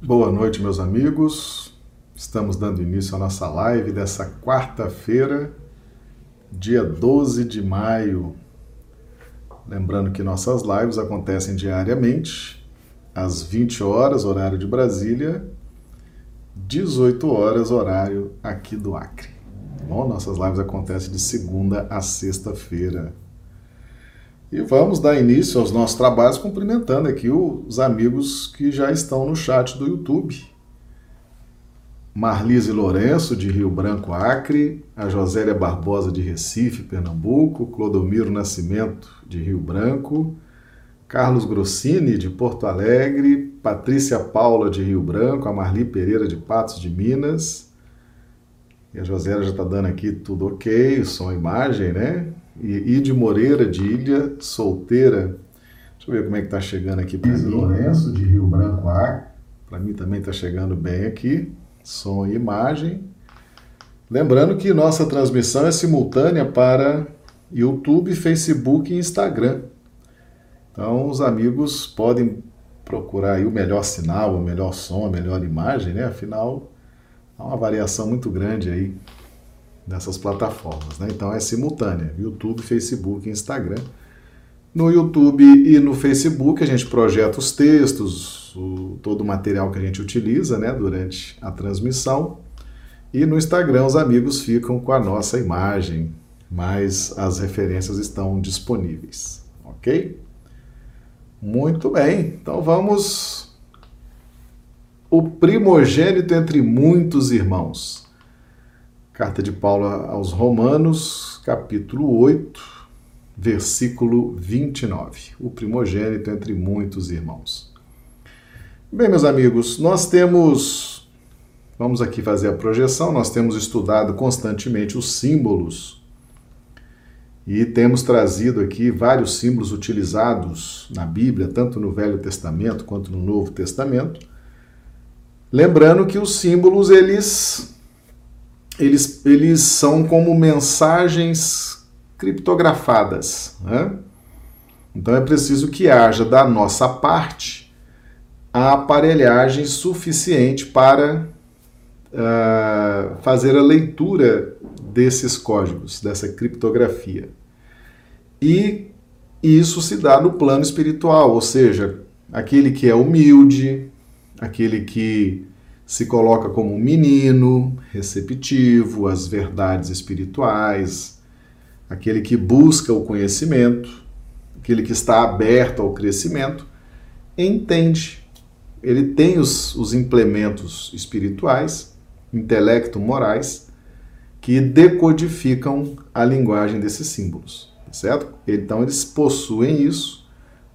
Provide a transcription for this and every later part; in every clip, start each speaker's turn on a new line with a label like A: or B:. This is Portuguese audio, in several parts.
A: Boa noite, meus amigos. Estamos dando início à nossa live dessa quarta-feira, dia 12 de maio. Lembrando que nossas lives acontecem diariamente, às 20 horas, horário de Brasília, 18 horas, horário aqui do Acre. Bom, nossas lives acontecem de segunda a sexta-feira. E vamos dar início aos nossos trabalhos cumprimentando aqui os amigos que já estão no chat do YouTube. Marlise Lourenço, de Rio Branco, Acre, a Josélia Barbosa, de Recife, Pernambuco, Clodomiro Nascimento, de Rio Branco, Carlos Grossini, de Porto Alegre, Patrícia Paula, de Rio Branco, a Marli Pereira, de Patos de Minas. E a Josélia já está dando aqui tudo ok, som e imagem, né? E Ide Moreira, de Ilha Solteira. Deixa eu ver como é que está chegando aqui para mim.
B: Lourenço, de Rio Branco, Ar.
A: Para mim também está chegando bem aqui. Som e imagem. Lembrando que nossa transmissão é simultânea para YouTube, Facebook e Instagram. Então os amigos podem procurar o melhor sinal, o melhor som, a melhor imagem, né? Afinal, há uma variação muito grande aí nessas plataformas. Né? Então é simultânea, YouTube, Facebook e Instagram. No YouTube e no Facebook a gente projeta os textos, o, todo o material que a gente utiliza né, durante a transmissão. E no Instagram os amigos ficam com a nossa imagem, mas as referências estão disponíveis, ok? Muito bem, então vamos. O primogênito entre muitos irmãos. Carta de Paulo aos Romanos, capítulo 8, versículo 29. O primogênito entre muitos irmãos. Bem, meus amigos, nós temos. Vamos aqui fazer a projeção. Nós temos estudado constantemente os símbolos e temos trazido aqui vários símbolos utilizados na Bíblia, tanto no Velho Testamento quanto no Novo Testamento. Lembrando que os símbolos eles eles, eles são como mensagens criptografadas. Né? Então é preciso que haja da nossa parte a aparelhagem suficiente para uh, fazer a leitura desses códigos, dessa criptografia. E isso se dá no plano espiritual, ou seja, aquele que é humilde, aquele que se coloca como um menino, receptivo às verdades espirituais, aquele que busca o conhecimento, aquele que está aberto ao crescimento, entende. Ele tem os, os implementos espirituais, intelecto morais, que decodificam a linguagem desses símbolos, certo? Então eles possuem isso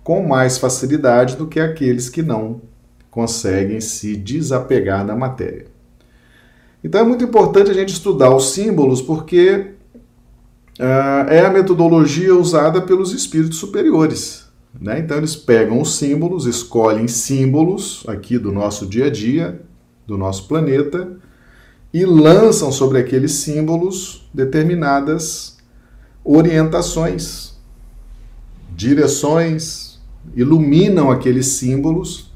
A: com mais facilidade do que aqueles que não conseguem se desapegar da matéria. Então é muito importante a gente estudar os símbolos porque uh, é a metodologia usada pelos espíritos superiores. Né? Então eles pegam os símbolos, escolhem símbolos aqui do nosso dia a dia, do nosso planeta, e lançam sobre aqueles símbolos determinadas orientações, direções, iluminam aqueles símbolos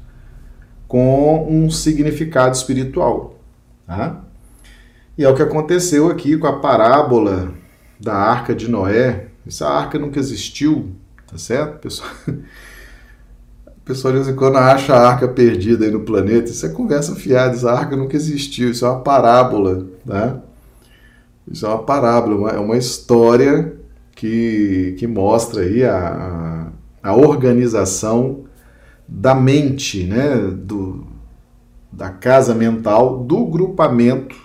A: com um significado espiritual. Tá? E é o que aconteceu aqui com a parábola da arca de Noé. Essa arca nunca existiu, tá certo? Pessoal, a pessoa de vez em quando acha a arca perdida aí no planeta. Isso é conversa fiada, essa arca nunca existiu, isso é uma parábola, tá? Isso é uma parábola, é uma história que, que mostra aí a, a organização da mente, né, do, da casa mental, do grupamento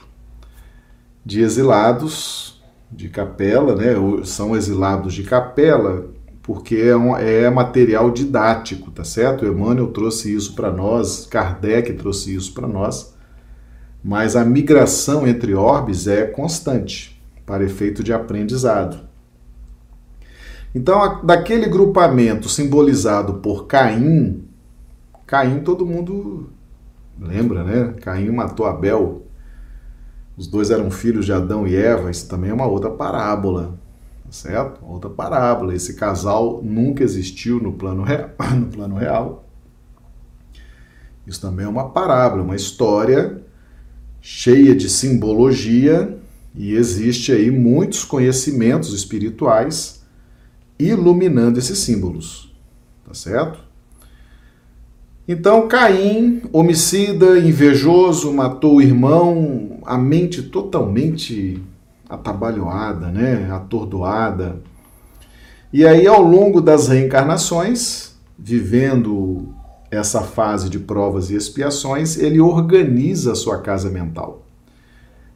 A: de exilados de capela, né, são exilados de capela, porque é, um, é material didático, tá certo? Emmanuel trouxe isso para nós, Kardec trouxe isso para nós, mas a migração entre orbes é constante, para efeito de aprendizado. Então, daquele grupamento simbolizado por Caim, Caim, todo mundo lembra, né? Caim matou Abel. Os dois eram filhos de Adão e Eva. Isso também é uma outra parábola, tá certo? Outra parábola. Esse casal nunca existiu no plano real. No plano real. Isso também é uma parábola, uma história cheia de simbologia e existe aí muitos conhecimentos espirituais iluminando esses símbolos. Tá certo? Então, Caim, homicida, invejoso, matou o irmão, a mente totalmente atabalhoada, né? atordoada. E aí, ao longo das reencarnações, vivendo essa fase de provas e expiações, ele organiza a sua casa mental.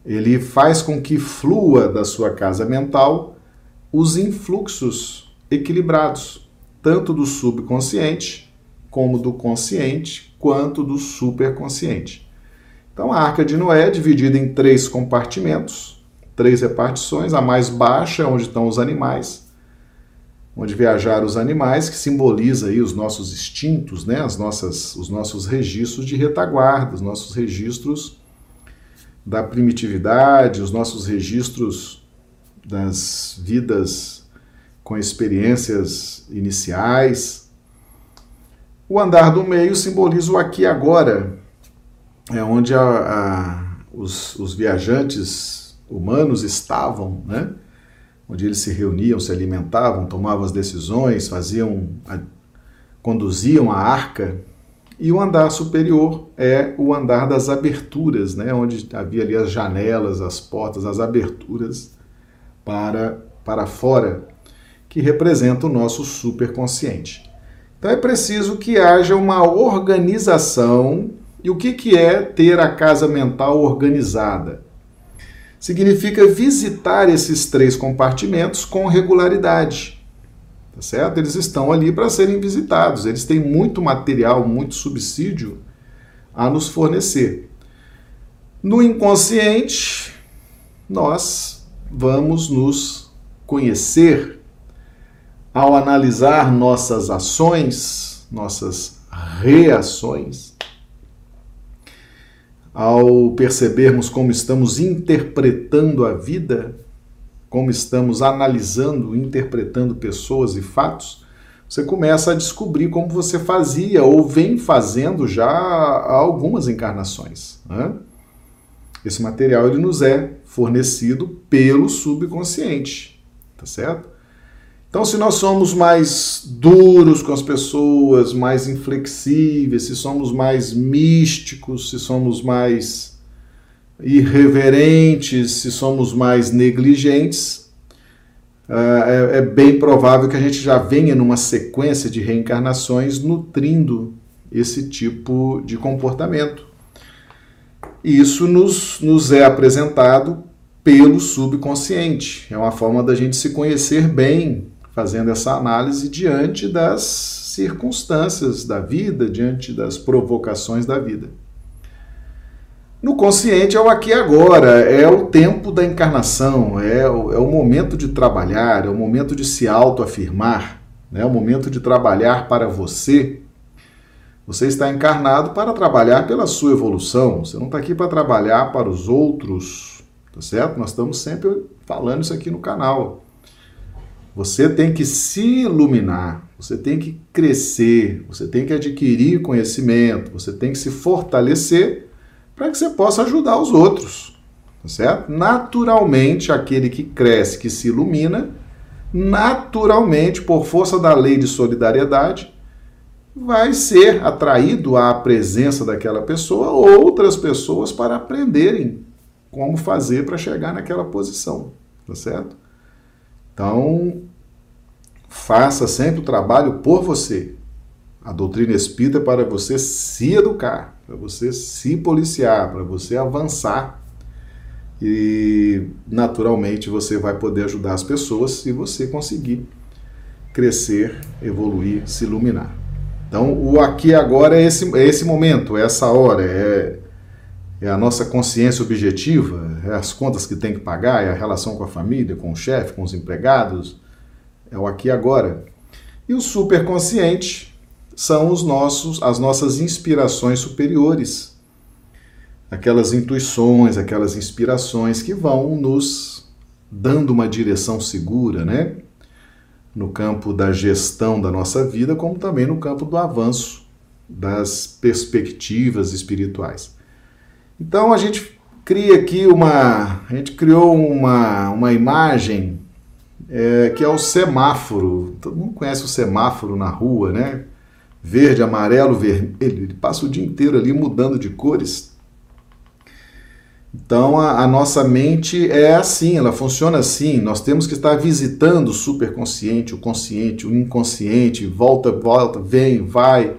A: Ele faz com que flua da sua casa mental os influxos equilibrados, tanto do subconsciente como do consciente quanto do superconsciente. Então a Arca de Noé é dividida em três compartimentos, três repartições. A mais baixa é onde estão os animais, onde viajaram os animais, que simboliza aí os nossos instintos, né? As nossas, os nossos registros de retaguarda, os nossos registros da primitividade, os nossos registros das vidas com experiências iniciais. O andar do meio simboliza o aqui e agora, é onde a, a, os, os viajantes humanos estavam, né? onde eles se reuniam, se alimentavam, tomavam as decisões, faziam, a, conduziam a arca. E o andar superior é o andar das aberturas, né? onde havia ali as janelas, as portas, as aberturas para, para fora, que representa o nosso superconsciente. Então é preciso que haja uma organização. E o que, que é ter a casa mental organizada? Significa visitar esses três compartimentos com regularidade. Tá certo? Eles estão ali para serem visitados. Eles têm muito material, muito subsídio a nos fornecer. No inconsciente, nós vamos nos conhecer ao analisar nossas ações, nossas reações, ao percebermos como estamos interpretando a vida, como estamos analisando, interpretando pessoas e fatos, você começa a descobrir como você fazia ou vem fazendo já há algumas encarnações. Né? Esse material ele nos é fornecido pelo subconsciente, tá certo? Então, se nós somos mais duros com as pessoas, mais inflexíveis, se somos mais místicos, se somos mais irreverentes, se somos mais negligentes, é, é, bem provável que a gente já venha numa sequência de reencarnações nutrindo esse tipo de comportamento. E isso nos, nos é apresentado pelo subconsciente. É uma forma da gente se conhecer bem, fazendo essa análise diante das circunstâncias da vida, diante das provocações da vida. No consciente é o aqui e agora, é o tempo da encarnação, é o, é o momento de trabalhar, é o momento de se autoafirmar, né? é o momento de trabalhar para você. Você está encarnado para trabalhar pela sua evolução, você não está aqui para trabalhar para os outros, tá certo? Nós estamos sempre falando isso aqui no canal. Você tem que se iluminar, você tem que crescer, você tem que adquirir conhecimento, você tem que se fortalecer para que você possa ajudar os outros. Tá certo? Naturalmente, aquele que cresce, que se ilumina, naturalmente, por força da lei de solidariedade, vai ser atraído à presença daquela pessoa outras pessoas para aprenderem como fazer para chegar naquela posição, tá certo? Então, faça sempre o trabalho por você. A doutrina espírita é para você se educar, para você se policiar, para você avançar. E naturalmente você vai poder ajudar as pessoas se você conseguir crescer, evoluir, se iluminar. Então, o aqui agora é esse, é esse momento, é essa hora, é, é a nossa consciência objetiva, é as contas que tem que pagar, é a relação com a família, com o chefe, com os empregados, é o aqui e agora. E o superconsciente são os nossos, as nossas inspirações superiores, aquelas intuições, aquelas inspirações que vão nos dando uma direção segura, né? No campo da gestão da nossa vida, como também no campo do avanço das perspectivas espirituais. Então a gente cria aqui uma, a gente criou uma, uma imagem é, que é o semáforo. Todo mundo conhece o semáforo na rua, né? Verde, amarelo, vermelho. Ele passa o dia inteiro ali mudando de cores. Então a, a, nossa mente é assim, ela funciona assim. Nós temos que estar visitando o superconsciente, o consciente, o inconsciente, volta, volta, vem, vai.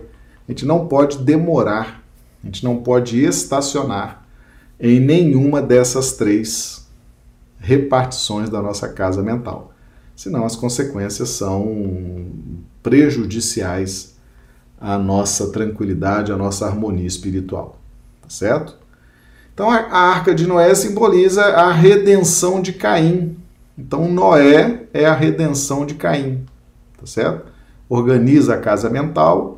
A: A gente não pode demorar, a gente não pode estacionar em nenhuma dessas três repartições da nossa casa mental. Senão as consequências são prejudiciais à nossa tranquilidade, à nossa harmonia espiritual. Tá certo? Então a arca de Noé simboliza a redenção de Caim. Então Noé é a redenção de Caim, tá certo? Organiza a casa mental,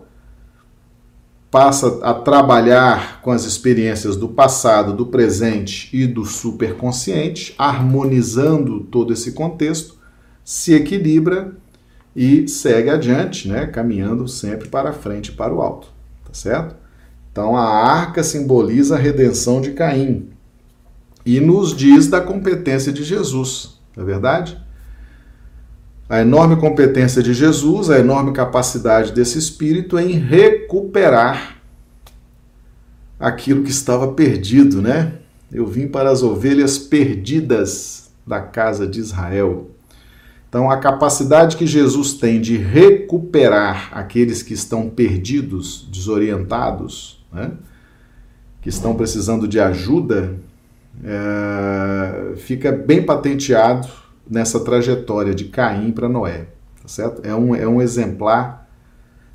A: passa a trabalhar com as experiências do passado, do presente e do superconsciente, harmonizando todo esse contexto, se equilibra e segue adiante, né, caminhando sempre para frente, para o alto, tá certo? Então a arca simboliza a redenção de Caim e nos diz da competência de Jesus, não é verdade? A enorme competência de Jesus, a enorme capacidade desse espírito em recuperar aquilo que estava perdido, né? Eu vim para as ovelhas perdidas da casa de Israel. Então, a capacidade que Jesus tem de recuperar aqueles que estão perdidos, desorientados, né, que estão precisando de ajuda, é, fica bem patenteado nessa trajetória de Caim para Noé. Tá certo? É, um, é um exemplar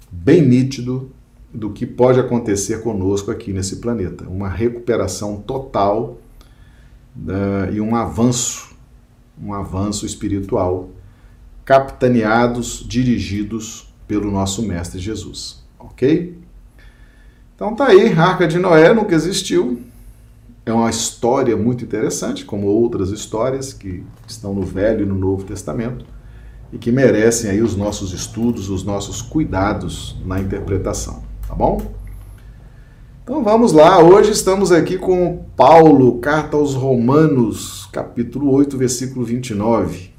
A: bem nítido do que pode acontecer conosco aqui nesse planeta. Uma recuperação total uh, e um avanço, um avanço espiritual, capitaneados, dirigidos pelo nosso Mestre Jesus. Ok? Então tá aí, Arca de Noé nunca existiu. É uma história muito interessante, como outras histórias que estão no Velho e no Novo Testamento e que merecem aí os nossos estudos, os nossos cuidados na interpretação, tá bom? Então vamos lá, hoje estamos aqui com Paulo, carta aos Romanos, capítulo 8, versículo 29.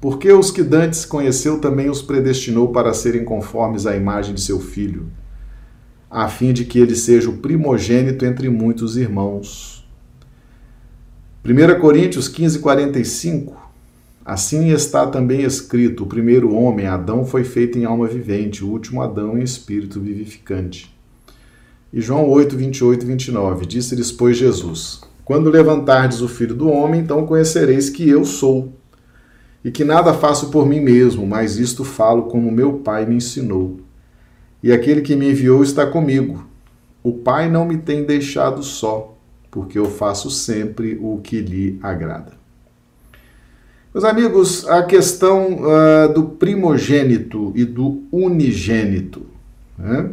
A: Porque os que dantes conheceu também os predestinou para serem conformes à imagem de seu filho a fim de que ele seja o primogênito entre muitos irmãos. 1 Coríntios 15, 45 Assim está também escrito: o primeiro homem, Adão, foi feito em alma vivente, o último Adão em espírito vivificante. E João 8, 28 e 29 Disse-lhes, pois, Jesus: Quando levantardes o filho do homem, então conhecereis que eu sou, e que nada faço por mim mesmo, mas isto falo como meu Pai me ensinou e aquele que me enviou está comigo. O Pai não me tem deixado só, porque eu faço sempre o que lhe agrada. Meus amigos, a questão uh, do primogênito e do unigênito. Né?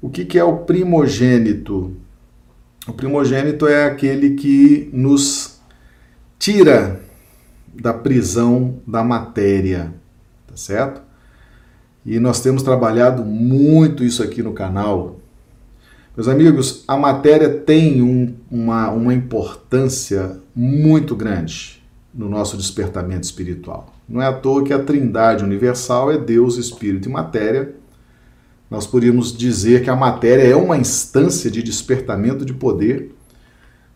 A: O que, que é o primogênito? O primogênito é aquele que nos tira da prisão da matéria, tá certo? E nós temos trabalhado muito isso aqui no canal. Meus amigos, a matéria tem um, uma, uma importância muito grande no nosso despertamento espiritual. Não é à toa que a trindade universal é Deus, Espírito e Matéria. Nós poderíamos dizer que a matéria é uma instância de despertamento de poder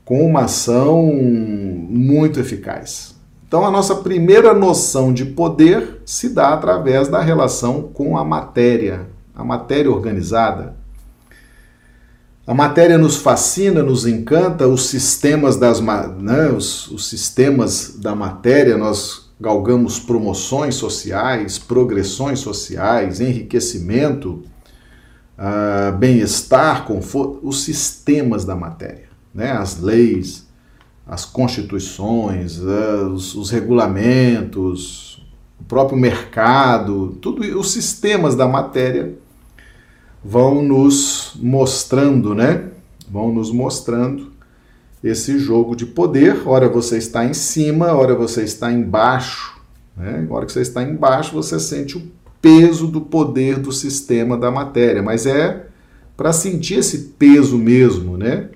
A: com uma ação muito eficaz. Então, a nossa primeira noção de poder se dá através da relação com a matéria, a matéria organizada. A matéria nos fascina, nos encanta, os sistemas das né, os, os sistemas da matéria, nós galgamos promoções sociais, progressões sociais, enriquecimento, uh, bem-estar, conforto, os sistemas da matéria, né, as leis, as constituições, os, os regulamentos, o próprio mercado, tudo os sistemas da matéria vão nos mostrando, né? Vão nos mostrando esse jogo de poder. Ora você está em cima, ora você está embaixo. Né? Hora que você está embaixo, você sente o peso do poder do sistema da matéria, mas é para sentir esse peso mesmo, né?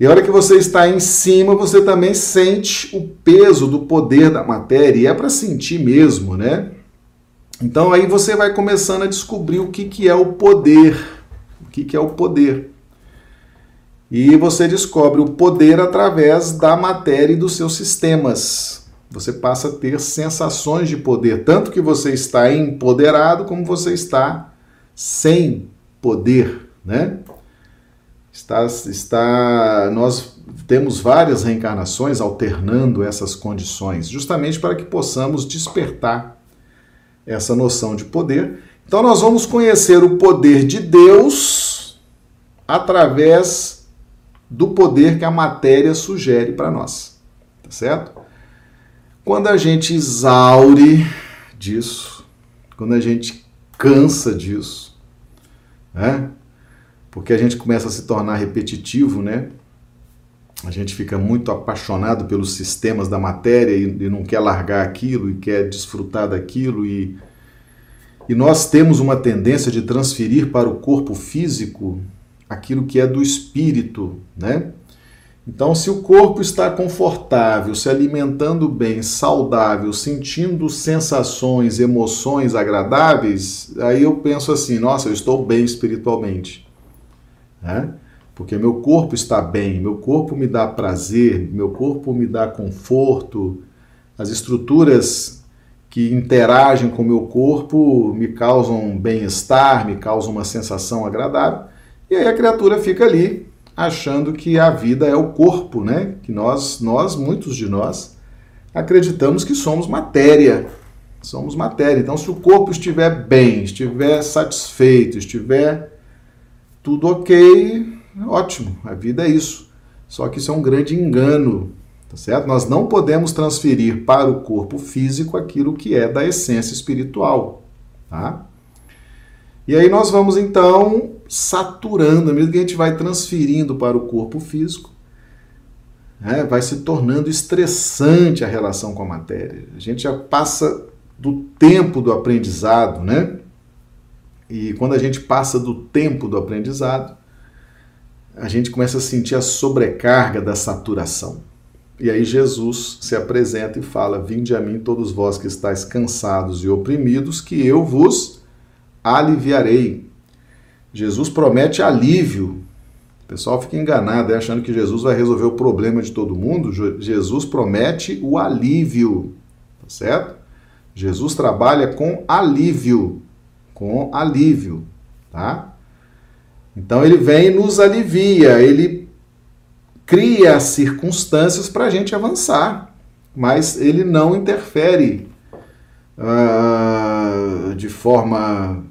A: E a hora que você está em cima, você também sente o peso do poder da matéria, e é para sentir mesmo, né? Então aí você vai começando a descobrir o que, que é o poder. O que, que é o poder. E você descobre o poder através da matéria e dos seus sistemas. Você passa a ter sensações de poder, tanto que você está empoderado como você está sem poder, né? Está, está, nós temos várias reencarnações alternando essas condições, justamente para que possamos despertar essa noção de poder. Então, nós vamos conhecer o poder de Deus através do poder que a matéria sugere para nós, tá certo? Quando a gente exaure disso, quando a gente cansa disso, né? Porque a gente começa a se tornar repetitivo, né? A gente fica muito apaixonado pelos sistemas da matéria e, e não quer largar aquilo e quer desfrutar daquilo e e nós temos uma tendência de transferir para o corpo físico aquilo que é do espírito, né? Então, se o corpo está confortável, se alimentando bem, saudável, sentindo sensações, emoções agradáveis, aí eu penso assim: nossa, eu estou bem espiritualmente. Né? Porque meu corpo está bem, meu corpo me dá prazer, meu corpo me dá conforto, as estruturas que interagem com o meu corpo me causam bem-estar, me causam uma sensação agradável. E aí a criatura fica ali achando que a vida é o corpo, né? Que nós, nós, muitos de nós, acreditamos que somos matéria. Somos matéria. Então, se o corpo estiver bem, estiver satisfeito, estiver tudo ok, ótimo. A vida é isso. Só que isso é um grande engano, tá certo? Nós não podemos transferir para o corpo físico aquilo que é da essência espiritual, tá? E aí nós vamos então saturando, medida que a gente vai transferindo para o corpo físico, né, vai se tornando estressante a relação com a matéria. A gente já passa do tempo do aprendizado, né? E quando a gente passa do tempo do aprendizado, a gente começa a sentir a sobrecarga da saturação. E aí Jesus se apresenta e fala: Vinde a mim, todos vós que estáis cansados e oprimidos, que eu vos aliviarei. Jesus promete alívio. O pessoal fica enganado, achando que Jesus vai resolver o problema de todo mundo. Jesus promete o alívio, tá certo? Jesus trabalha com alívio, com alívio, tá? Então ele vem e nos alivia, ele cria circunstâncias para a gente avançar, mas ele não interfere uh, de forma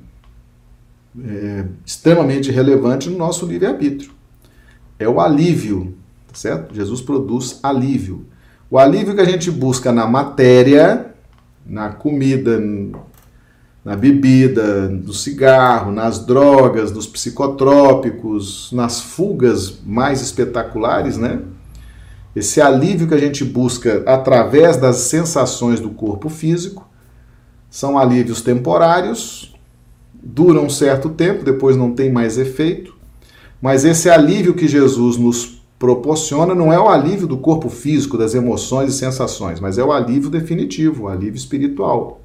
A: é, extremamente relevante no nosso livre-arbítrio. É o alívio, tá certo? Jesus produz alívio. O alívio que a gente busca na matéria, na comida, na bebida, no cigarro, nas drogas, nos psicotrópicos, nas fugas mais espetaculares, né? Esse alívio que a gente busca através das sensações do corpo físico são alívios temporários, dura um certo tempo, depois não tem mais efeito. Mas esse alívio que Jesus nos proporciona não é o alívio do corpo físico, das emoções e sensações, mas é o alívio definitivo, o alívio espiritual.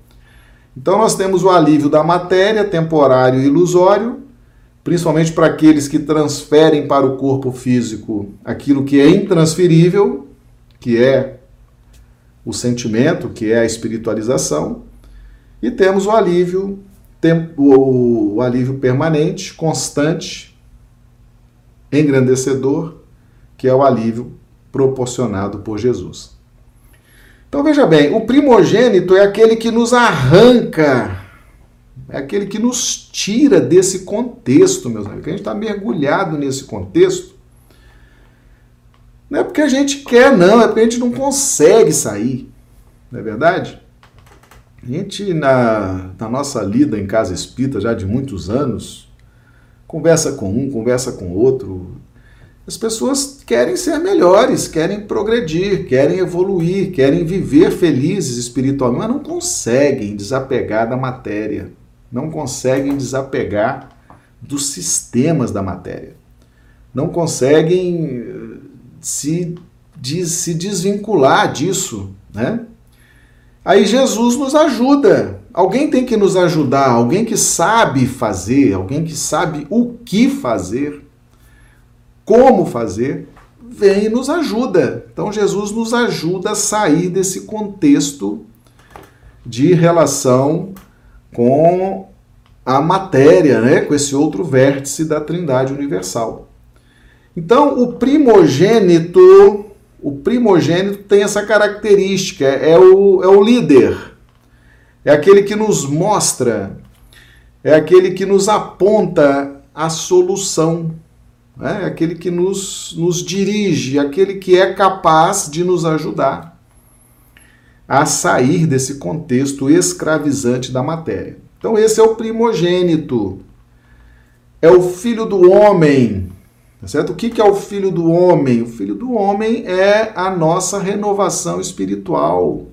A: Então nós temos o alívio da matéria, temporário e ilusório, principalmente para aqueles que transferem para o corpo físico aquilo que é intransferível, que é o sentimento, que é a espiritualização, e temos o alívio o, alívio permanente, constante, engrandecedor, que é o alívio proporcionado por Jesus. Então veja bem, o primogênito é aquele que nos arranca, é aquele que nos tira desse contexto, meus amigos, a gente está mergulhado nesse contexto. Não é porque a gente quer, não, é porque a gente não consegue sair. Não é verdade? A gente, na, na nossa lida em casa espírita já de muitos anos, conversa com um, conversa com outro, As pessoas querem ser melhores, querem progredir, querem evoluir, querem viver felizes espiritualmente, mas não conseguem desapegar da matéria, não conseguem desapegar dos sistemas da matéria, não conseguem eh, se, se desvincular disso, né? Aí Jesus nos ajuda. Alguém tem que nos ajudar, alguém que sabe fazer, alguém que sabe o que fazer, como fazer, vem e nos ajuda. Então Jesus nos ajuda a sair desse contexto de relação com a matéria, né, com esse outro vértice da Trindade universal. Então, o primogênito o primogênito tem essa característica, é o, é o líder, é aquele que nos mostra, é aquele que nos aponta a solução, né? é aquele que nos, nos dirige, aquele que é capaz de nos ajudar a sair desse contexto escravizante da matéria. Então, esse é o primogênito, é o filho do homem, Tá certo? O que é o filho do homem? O filho do homem é a nossa renovação espiritual.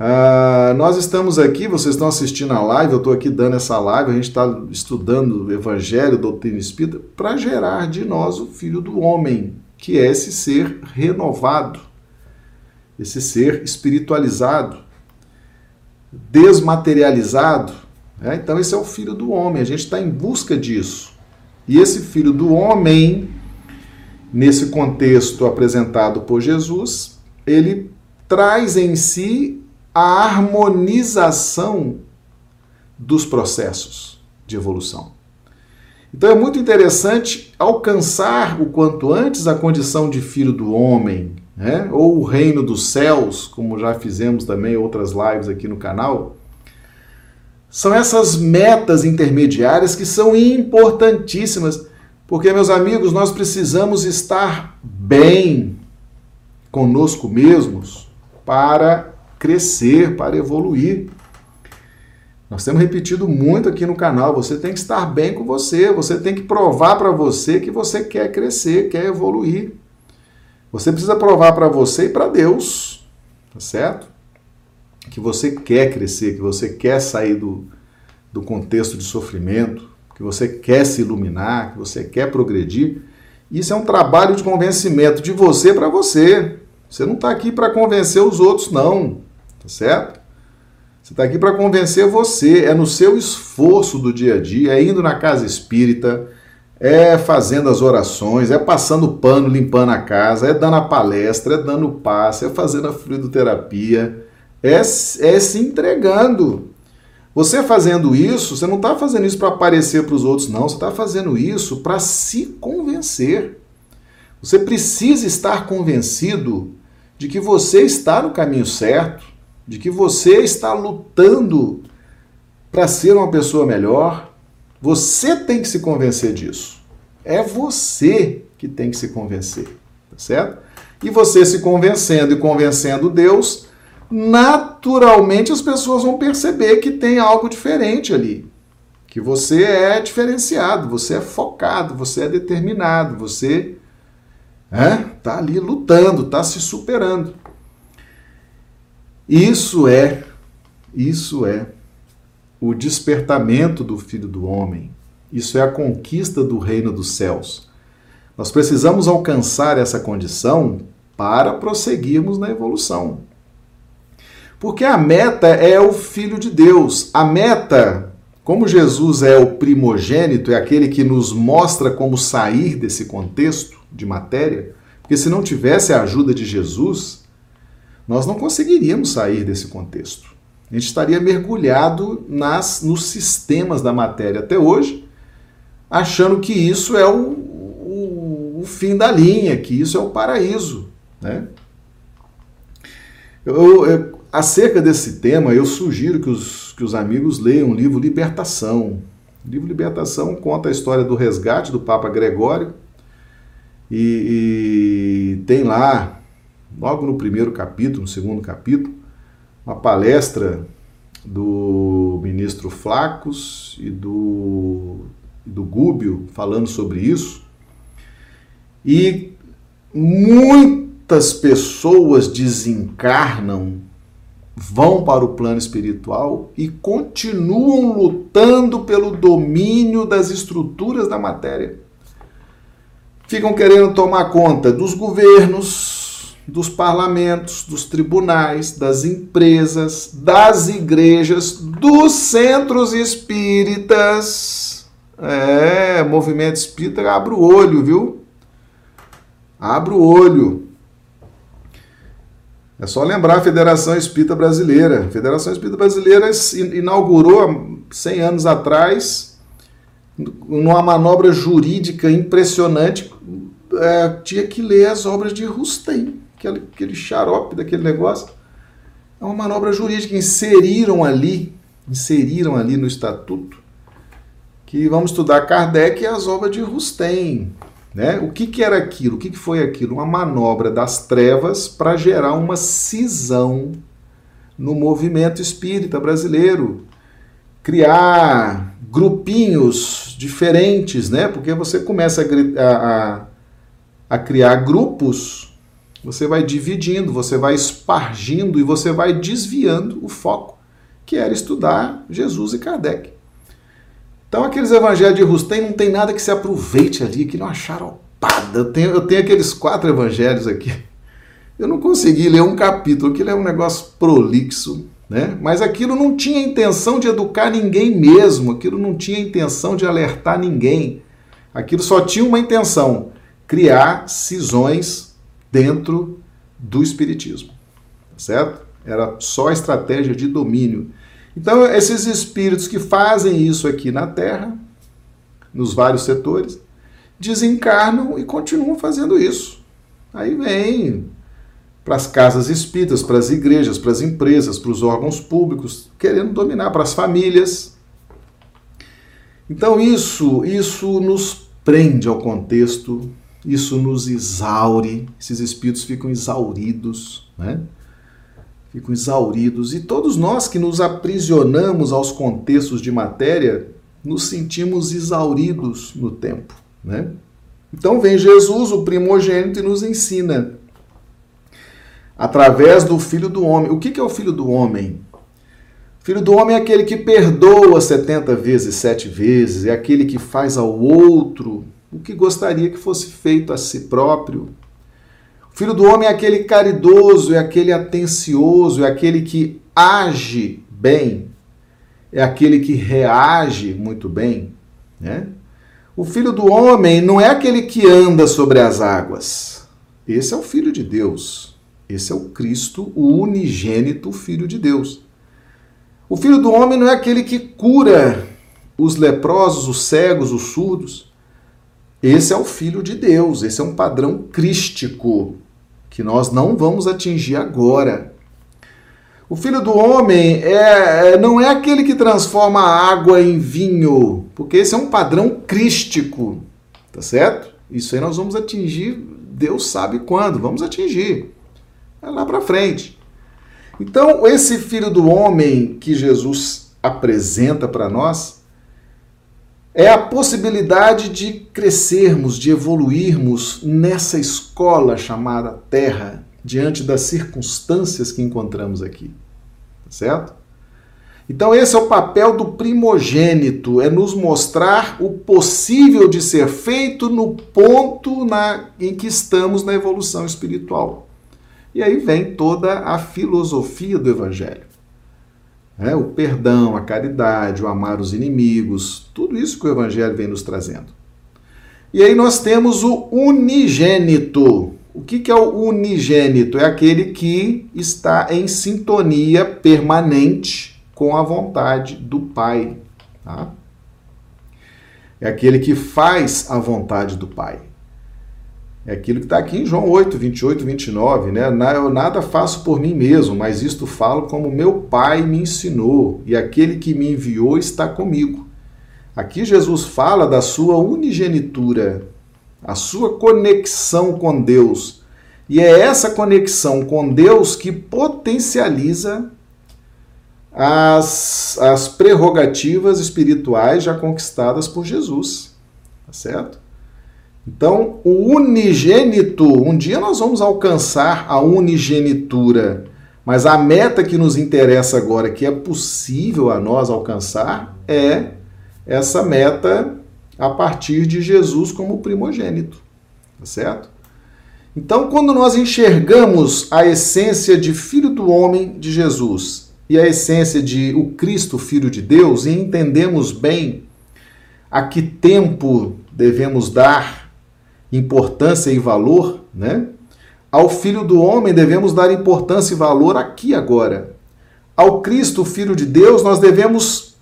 A: Ah, nós estamos aqui, vocês estão assistindo a live, eu estou aqui dando essa live, a gente está estudando o Evangelho, doutrina espírita, para gerar de nós o filho do homem, que é esse ser renovado, esse ser espiritualizado, desmaterializado. Né? Então, esse é o filho do homem, a gente está em busca disso. E esse filho do homem, nesse contexto apresentado por Jesus, ele traz em si a harmonização dos processos de evolução. Então é muito interessante alcançar o quanto antes a condição de filho do homem, né? ou o reino dos céus, como já fizemos também outras lives aqui no canal, são essas metas intermediárias que são importantíssimas, porque, meus amigos, nós precisamos estar bem conosco mesmos para crescer, para evoluir. Nós temos repetido muito aqui no canal, você tem que estar bem com você, você tem que provar para você que você quer crescer, quer evoluir. Você precisa provar para você e para Deus, tá certo? que você quer crescer, que você quer sair do, do contexto de sofrimento, que você quer se iluminar, que você quer progredir. Isso é um trabalho de convencimento de você para você. Você não está aqui para convencer os outros, não. Tá certo? Você está aqui para convencer você. É no seu esforço do dia a dia, é indo na casa espírita, é fazendo as orações, é passando pano, limpando a casa, é dando a palestra, é dando passe, é fazendo a fluidoterapia é, é se entregando. Você fazendo isso, você não está fazendo isso para aparecer para os outros, não. Você está fazendo isso para se convencer. Você precisa estar convencido de que você está no caminho certo, de que você está lutando para ser uma pessoa melhor. Você tem que se convencer disso. É você que tem que se convencer, tá certo? E você se convencendo e convencendo Deus, naturalmente as pessoas vão perceber que tem algo diferente ali. Que você é diferenciado, você é focado, você é determinado, você está é, ali lutando, está se superando. Isso é, isso é o despertamento do Filho do Homem. Isso é a conquista do reino dos céus. Nós precisamos alcançar essa condição para prosseguirmos na evolução. Porque a meta é o Filho de Deus. A meta, como Jesus é o primogênito, é aquele que nos mostra como sair desse contexto de matéria, porque se não tivesse a ajuda de Jesus, nós não conseguiríamos sair desse contexto. A gente estaria mergulhado nas, nos sistemas da matéria até hoje, achando que isso é o, o, o fim da linha, que isso é o paraíso. Né? Eu, eu, Acerca desse tema, eu sugiro que os, que os amigos leiam o livro Libertação. O livro Libertação conta a história do resgate do Papa Gregório e, e tem lá, logo no primeiro capítulo, no segundo capítulo, uma palestra do ministro Flacos e do, do Gúbio falando sobre isso. E muitas pessoas desencarnam, vão para o plano espiritual e continuam lutando pelo domínio das estruturas da matéria. Ficam querendo tomar conta dos governos, dos parlamentos, dos tribunais, das empresas, das igrejas, dos centros espíritas. É, movimento espírita abre o olho, viu? Abra o olho. É só lembrar a Federação Espírita Brasileira. A Federação Espírita Brasileira inaugurou 100 anos atrás, numa manobra jurídica impressionante, é, tinha que ler as obras de Rustem, aquele, aquele xarope daquele negócio. É uma manobra jurídica. Inseriram ali, inseriram ali no estatuto, que vamos estudar Kardec e as obras de Rustem. Né? O que, que era aquilo? O que, que foi aquilo? Uma manobra das trevas para gerar uma cisão no movimento espírita brasileiro. Criar grupinhos diferentes, né? porque você começa a, a, a criar grupos, você vai dividindo, você vai espargindo e você vai desviando o foco, que era estudar Jesus e Kardec. Então aqueles evangelhos de Rustem não tem nada que se aproveite ali, que não acharam pada. Eu tenho, eu tenho aqueles quatro evangelhos aqui. Eu não consegui ler um capítulo, aquilo é um negócio prolixo, né? Mas aquilo não tinha intenção de educar ninguém mesmo, aquilo não tinha intenção de alertar ninguém. Aquilo só tinha uma intenção: criar cisões dentro do espiritismo. Certo? Era só estratégia de domínio. Então, esses espíritos que fazem isso aqui na Terra, nos vários setores, desencarnam e continuam fazendo isso. Aí vem para as casas espíritas, para as igrejas, para as empresas, para os órgãos públicos, querendo dominar, para as famílias. Então isso, isso nos prende ao contexto, isso nos exaure, esses espíritos ficam exauridos, né? ficam exauridos. E todos nós que nos aprisionamos aos contextos de matéria, nos sentimos exauridos no tempo. Né? Então vem Jesus, o primogênito, e nos ensina através do Filho do Homem. O que é o Filho do Homem? O Filho do Homem é aquele que perdoa 70 vezes, sete vezes, é aquele que faz ao outro o que gostaria que fosse feito a si próprio. Filho do homem é aquele caridoso, é aquele atencioso, é aquele que age bem, é aquele que reage muito bem. Né? O filho do homem não é aquele que anda sobre as águas. Esse é o filho de Deus. Esse é o Cristo, o unigênito Filho de Deus. O filho do homem não é aquele que cura os leprosos, os cegos, os surdos. Esse é o Filho de Deus, esse é um padrão crístico que nós não vamos atingir agora. O filho do homem é, é, não é aquele que transforma a água em vinho, porque esse é um padrão crístico, tá certo? Isso aí nós vamos atingir, Deus sabe quando, vamos atingir. É lá para frente. Então, esse filho do homem que Jesus apresenta para nós, é a possibilidade de crescermos, de evoluirmos nessa escola chamada Terra, diante das circunstâncias que encontramos aqui. Tá certo? Então, esse é o papel do primogênito: é nos mostrar o possível de ser feito no ponto na, em que estamos na evolução espiritual. E aí vem toda a filosofia do Evangelho. É, o perdão, a caridade, o amar os inimigos, tudo isso que o Evangelho vem nos trazendo. E aí nós temos o unigênito. O que, que é o unigênito? É aquele que está em sintonia permanente com a vontade do Pai. Tá? É aquele que faz a vontade do Pai. É aquilo que está aqui em João 8, 28, 29, né? Eu nada faço por mim mesmo, mas isto falo como meu Pai me ensinou, e aquele que me enviou está comigo. Aqui Jesus fala da sua unigenitura, a sua conexão com Deus. E é essa conexão com Deus que potencializa as, as prerrogativas espirituais já conquistadas por Jesus. Tá certo? Então, o unigênito, um dia nós vamos alcançar a unigenitura, mas a meta que nos interessa agora, que é possível a nós alcançar, é essa meta a partir de Jesus como primogênito, tá certo? Então, quando nós enxergamos a essência de filho do homem de Jesus e a essência de o Cristo, filho de Deus, e entendemos bem a que tempo devemos dar importância e valor, né? Ao filho do homem devemos dar importância e valor aqui agora. Ao Cristo, filho de Deus, nós devemos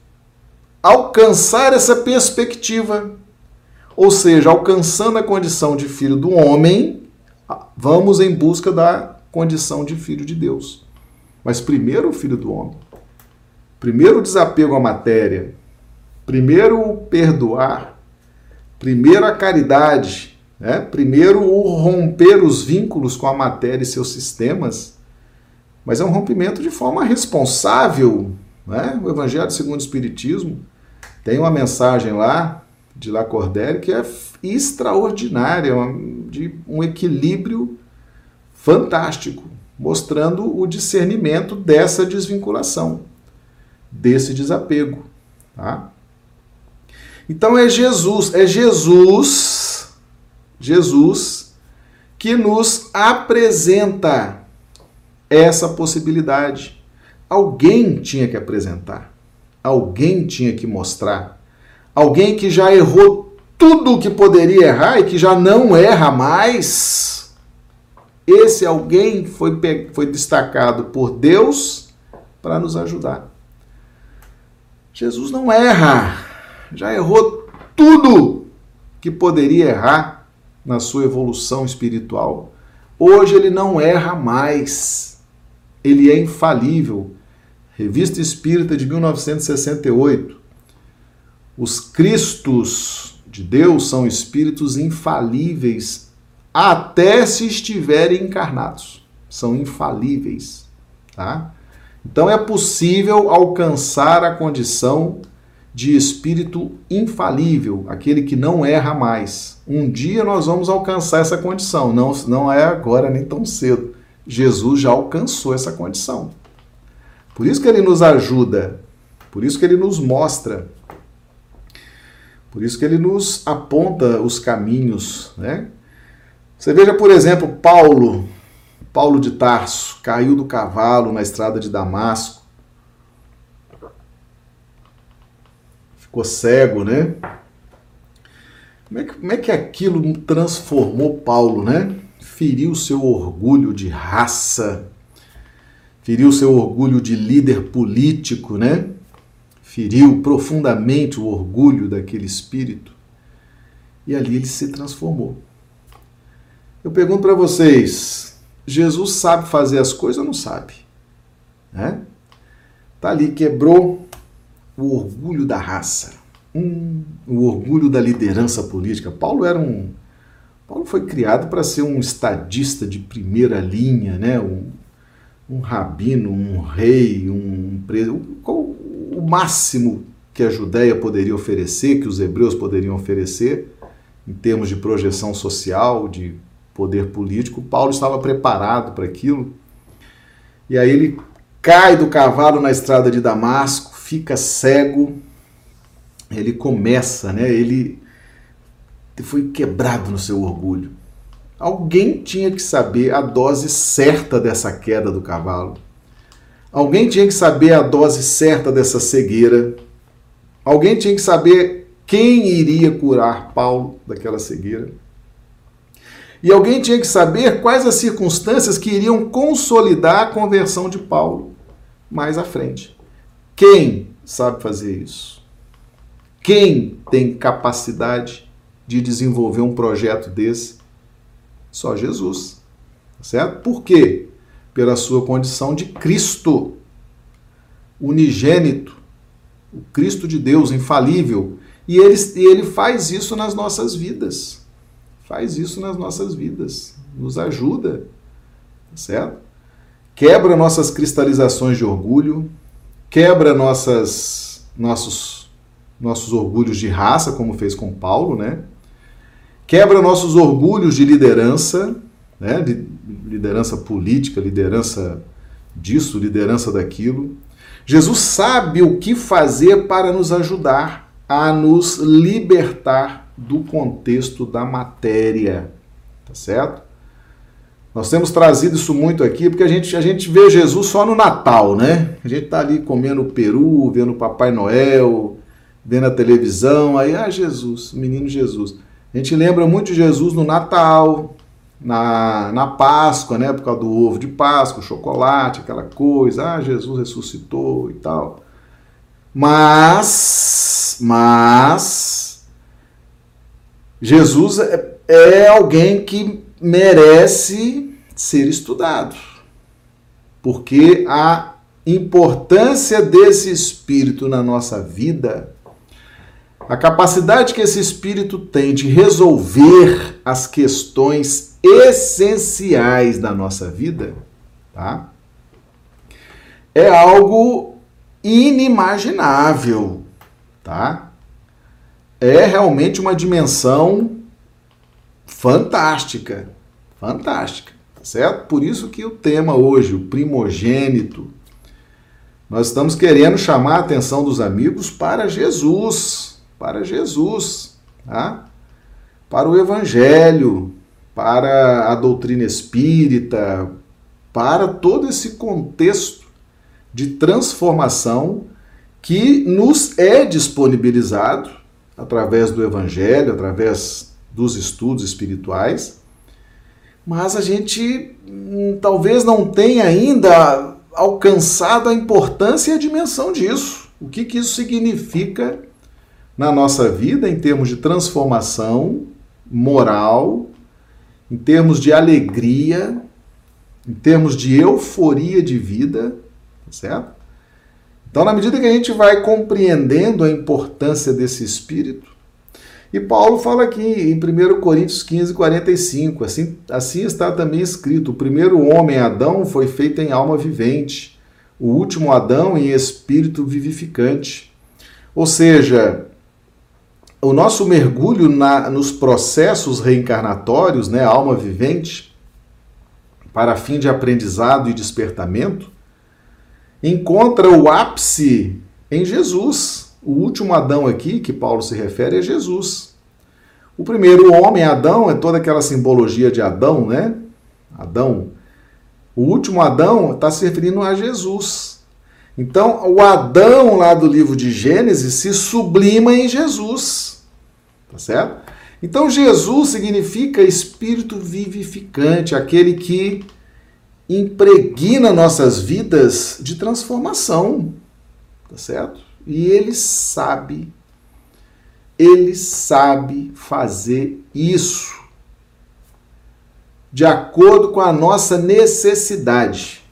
A: alcançar essa perspectiva. Ou seja, alcançando a condição de filho do homem, vamos em busca da condição de filho de Deus. Mas primeiro o filho do homem. Primeiro o desapego à matéria. Primeiro o perdoar. Primeiro a caridade. Né? Primeiro o romper os vínculos com a matéria e seus sistemas. Mas é um rompimento de forma responsável. Né? O Evangelho segundo o Espiritismo tem uma mensagem lá de Lacordaire que é extraordinária, de um equilíbrio fantástico, mostrando o discernimento dessa desvinculação, desse desapego. Tá? Então é Jesus, é Jesus, Jesus, que nos apresenta essa possibilidade. Alguém tinha que apresentar, alguém tinha que mostrar, alguém que já errou tudo o que poderia errar e que já não erra mais, esse alguém foi, foi destacado por Deus para nos ajudar. Jesus não erra, já errou tudo que poderia errar na sua evolução espiritual. Hoje ele não erra mais, ele é infalível. Revista Espírita de 1968. Os Cristos de Deus são espíritos infalíveis até se estiverem encarnados. São infalíveis, tá? Então é possível alcançar a condição de espírito infalível, aquele que não erra mais. Um dia nós vamos alcançar essa condição, não, não é agora nem tão cedo. Jesus já alcançou essa condição. Por isso que ele nos ajuda, por isso que ele nos mostra por isso que ele nos aponta os caminhos, né? Você veja, por exemplo, Paulo, Paulo de Tarso, caiu do cavalo na estrada de Damasco. Ficou cego, né? Como é, que, como é que aquilo transformou Paulo, né? Feriu seu orgulho de raça, feriu seu orgulho de líder político, né? feriu profundamente o orgulho daquele espírito e ali ele se transformou. Eu pergunto para vocês: Jesus sabe fazer as coisas ou não sabe? Né? Tá ali, quebrou o orgulho da raça, hum, o orgulho da liderança política. Paulo era um. Paulo foi criado para ser um estadista de primeira linha, né? um, um rabino, um rei, um preso o máximo que a Judéia poderia oferecer, que os hebreus poderiam oferecer, em termos de projeção social, de poder político, Paulo estava preparado para aquilo. E aí ele cai do cavalo na estrada de Damasco, fica cego, ele começa, né? Ele foi quebrado no seu orgulho. Alguém tinha que saber a dose certa dessa queda do cavalo. Alguém tinha que saber a dose certa dessa cegueira. Alguém tinha que saber quem iria curar Paulo daquela cegueira. E alguém tinha que saber quais as circunstâncias que iriam consolidar a conversão de Paulo mais à frente. Quem sabe fazer isso? Quem tem capacidade de desenvolver um projeto desse? Só Jesus. Certo? Por quê? pela sua condição de Cristo, unigênito, o Cristo de Deus, infalível. E ele, e ele faz isso nas nossas vidas. Faz isso nas nossas vidas. Nos ajuda, tá certo? Quebra nossas cristalizações de orgulho, quebra nossas, nossos, nossos orgulhos de raça, como fez com Paulo, né? quebra nossos orgulhos de liderança, né? de liderança política, liderança disso, liderança daquilo. Jesus sabe o que fazer para nos ajudar a nos libertar do contexto da matéria, tá certo? Nós temos trazido isso muito aqui porque a gente, a gente vê Jesus só no Natal, né? A gente tá ali comendo peru, vendo Papai Noel, vendo a televisão, aí, ah, Jesus, menino Jesus. A gente lembra muito de Jesus no Natal, na, na Páscoa, né? Por causa do ovo de Páscoa, chocolate, aquela coisa. Ah, Jesus ressuscitou e tal. Mas, mas, Jesus é, é alguém que merece ser estudado. Porque a importância desse espírito na nossa vida a capacidade que esse espírito tem de resolver as questões essenciais da nossa vida, tá? É algo inimaginável, tá? É realmente uma dimensão fantástica, fantástica, tá certo? Por isso que o tema hoje, o primogênito, nós estamos querendo chamar a atenção dos amigos para Jesus, para Jesus, tá? para o Evangelho, para a doutrina espírita, para todo esse contexto de transformação que nos é disponibilizado através do Evangelho, através dos estudos espirituais, mas a gente hum, talvez não tenha ainda alcançado a importância e a dimensão disso. O que, que isso significa na nossa vida em termos de transformação moral, em termos de alegria, em termos de euforia de vida, tá certo? Então, na medida que a gente vai compreendendo a importância desse espírito, e Paulo fala aqui em 1 Coríntios 15, 45, assim, assim está também escrito: o primeiro homem, Adão, foi feito em alma vivente, o último Adão em espírito vivificante. Ou seja, o nosso mergulho na, nos processos reencarnatórios, né, alma vivente, para fim de aprendizado e despertamento, encontra o ápice em Jesus. O último Adão aqui, que Paulo se refere, é Jesus. O primeiro homem, Adão, é toda aquela simbologia de Adão, né? Adão. O último Adão está se referindo a Jesus. Então, o Adão lá do livro de Gênesis se sublima em Jesus. Tá certo? Então, Jesus significa espírito vivificante, aquele que impregna nossas vidas de transformação. Tá certo? E ele sabe, ele sabe fazer isso de acordo com a nossa necessidade.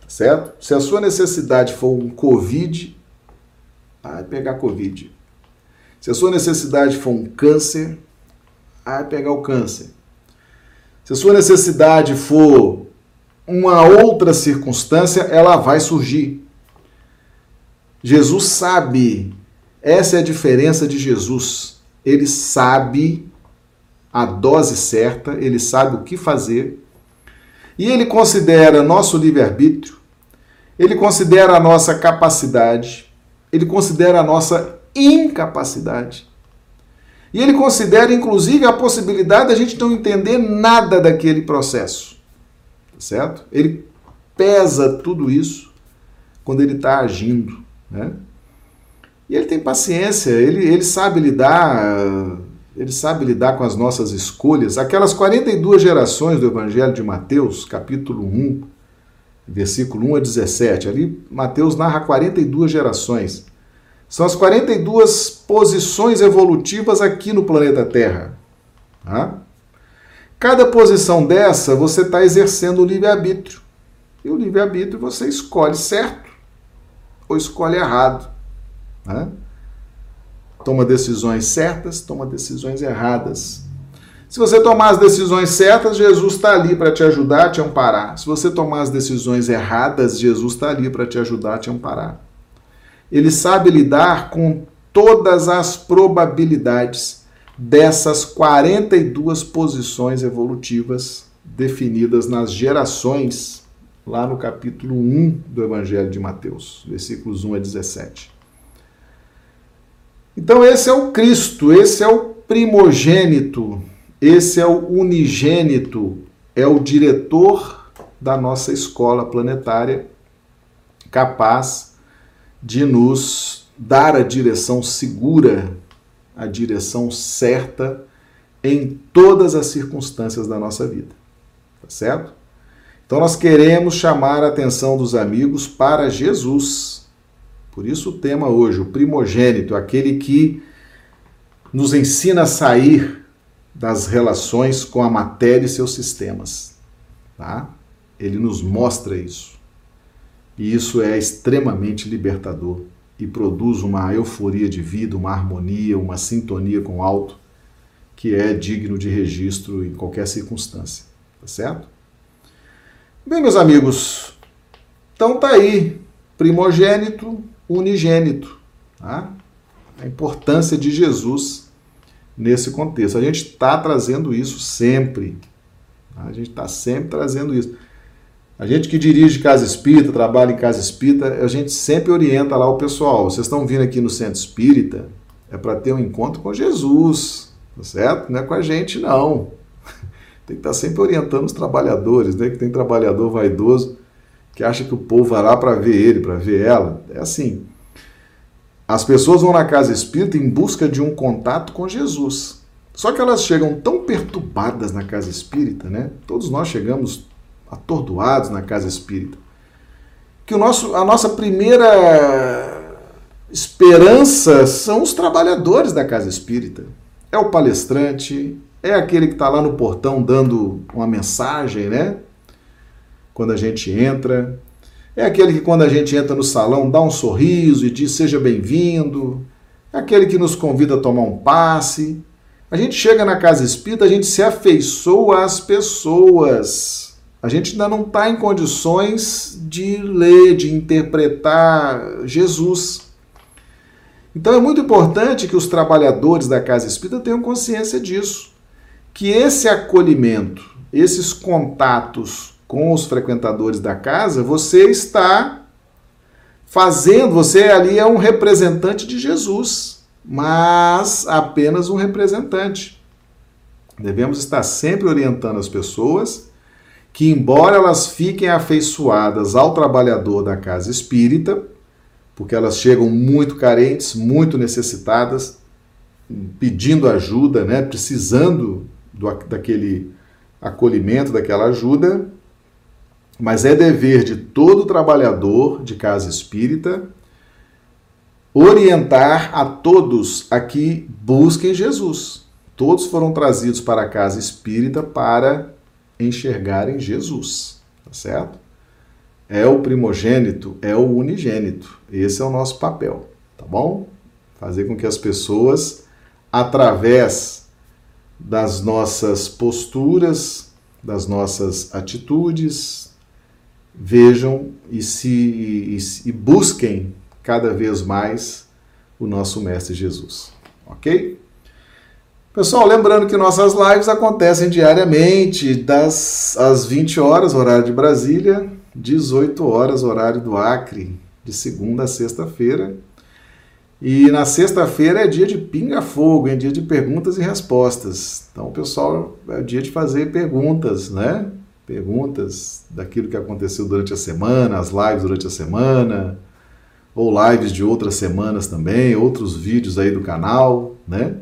A: Tá certo? Se a sua necessidade for um Covid, vai pegar Covid. Se a sua necessidade for um câncer, vai pegar o câncer. Se a sua necessidade for uma outra circunstância, ela vai surgir. Jesus sabe, essa é a diferença de Jesus. Ele sabe a dose certa, ele sabe o que fazer, e ele considera nosso livre-arbítrio, ele considera a nossa capacidade, ele considera a nossa incapacidade. E ele considera, inclusive, a possibilidade de a gente não entender nada daquele processo. Tá certo? Ele pesa tudo isso quando ele está agindo. Né? E ele tem paciência, ele, ele sabe lidar. Ele sabe lidar com as nossas escolhas. Aquelas 42 gerações do Evangelho de Mateus, capítulo 1, versículo 1 a 17. Ali, Mateus narra 42 gerações. São as 42 posições evolutivas aqui no planeta Terra. Tá? Cada posição dessa você está exercendo o livre-arbítrio. E o livre-arbítrio você escolhe certo ou escolhe errado. Né? Toma decisões certas, toma decisões erradas. Se você tomar as decisões certas, Jesus está ali para te ajudar, te amparar. Se você tomar as decisões erradas, Jesus está ali para te ajudar, te amparar. Ele sabe lidar com todas as probabilidades dessas 42 posições evolutivas definidas nas gerações, lá no capítulo 1 do Evangelho de Mateus, versículos 1 a 17. Então, esse é o Cristo, esse é o primogênito, esse é o unigênito, é o diretor da nossa escola planetária, capaz de nos dar a direção segura, a direção certa em todas as circunstâncias da nossa vida. Tá certo? Então nós queremos chamar a atenção dos amigos para Jesus. Por isso o tema hoje, o primogênito, aquele que nos ensina a sair das relações com a matéria e seus sistemas. Tá? Ele nos mostra isso. E isso é extremamente libertador e produz uma euforia de vida, uma harmonia, uma sintonia com o alto que é digno de registro em qualquer circunstância. Tá certo? Bem, meus amigos, então tá aí, primogênito, unigênito, tá? A importância de Jesus nesse contexto. A gente está trazendo isso sempre. Tá? A gente está sempre trazendo isso. A gente que dirige casa espírita, trabalha em casa espírita, a gente sempre orienta lá o pessoal. Vocês estão vindo aqui no centro espírita, é para ter um encontro com Jesus, tá certo? Não é com a gente, não. Tem que estar tá sempre orientando os trabalhadores, né? Que tem trabalhador vaidoso que acha que o povo vai lá para ver ele, para ver ela. É assim. As pessoas vão na casa espírita em busca de um contato com Jesus. Só que elas chegam tão perturbadas na casa espírita, né? Todos nós chegamos atordoados na casa espírita, que o nosso, a nossa primeira esperança são os trabalhadores da casa espírita. É o palestrante, é aquele que está lá no portão dando uma mensagem, né? Quando a gente entra. É aquele que, quando a gente entra no salão, dá um sorriso e diz seja bem-vindo. É aquele que nos convida a tomar um passe. A gente chega na casa espírita, a gente se afeiçoa às pessoas. A gente ainda não está em condições de ler, de interpretar Jesus. Então é muito importante que os trabalhadores da casa espírita tenham consciência disso que esse acolhimento, esses contatos com os frequentadores da casa, você está fazendo, você ali é um representante de Jesus, mas apenas um representante. Devemos estar sempre orientando as pessoas que, embora elas fiquem afeiçoadas ao trabalhador da casa espírita, porque elas chegam muito carentes, muito necessitadas, pedindo ajuda, né, precisando do, daquele acolhimento, daquela ajuda, mas é dever de todo trabalhador de casa espírita orientar a todos a que busquem Jesus. Todos foram trazidos para a casa espírita para enxergarem Jesus, tá certo? É o primogênito, é o unigênito. Esse é o nosso papel, tá bom? Fazer com que as pessoas, através das nossas posturas, das nossas atitudes, vejam e se e, e busquem cada vez mais o nosso mestre Jesus. OK? Pessoal, lembrando que nossas lives acontecem diariamente, das às 20 horas, horário de Brasília, 18 horas, horário do Acre, de segunda a sexta-feira. E na sexta-feira é dia de pinga-fogo, é dia de perguntas e respostas. Então, pessoal, é dia de fazer perguntas, né? Perguntas daquilo que aconteceu durante a semana, as lives durante a semana, ou lives de outras semanas também, outros vídeos aí do canal, né?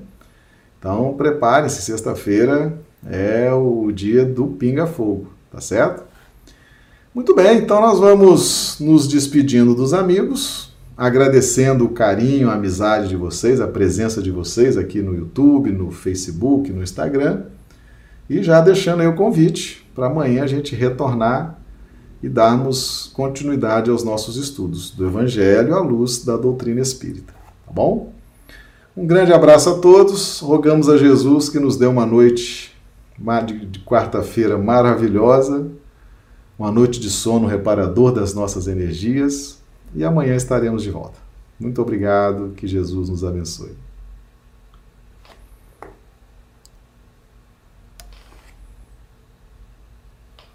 A: Então, prepare-se, sexta-feira é o dia do pinga-fogo, tá certo? Muito bem, então nós vamos nos despedindo dos amigos agradecendo o carinho, a amizade de vocês, a presença de vocês aqui no YouTube, no Facebook, no Instagram. E já deixando aí o convite para amanhã a gente retornar e darmos continuidade aos nossos estudos do Evangelho à luz da doutrina espírita. Tá bom? Um grande abraço a todos. Rogamos a Jesus que nos dê uma noite de quarta-feira maravilhosa, uma noite de sono reparador das nossas energias e amanhã estaremos de volta. Muito obrigado, que Jesus nos abençoe.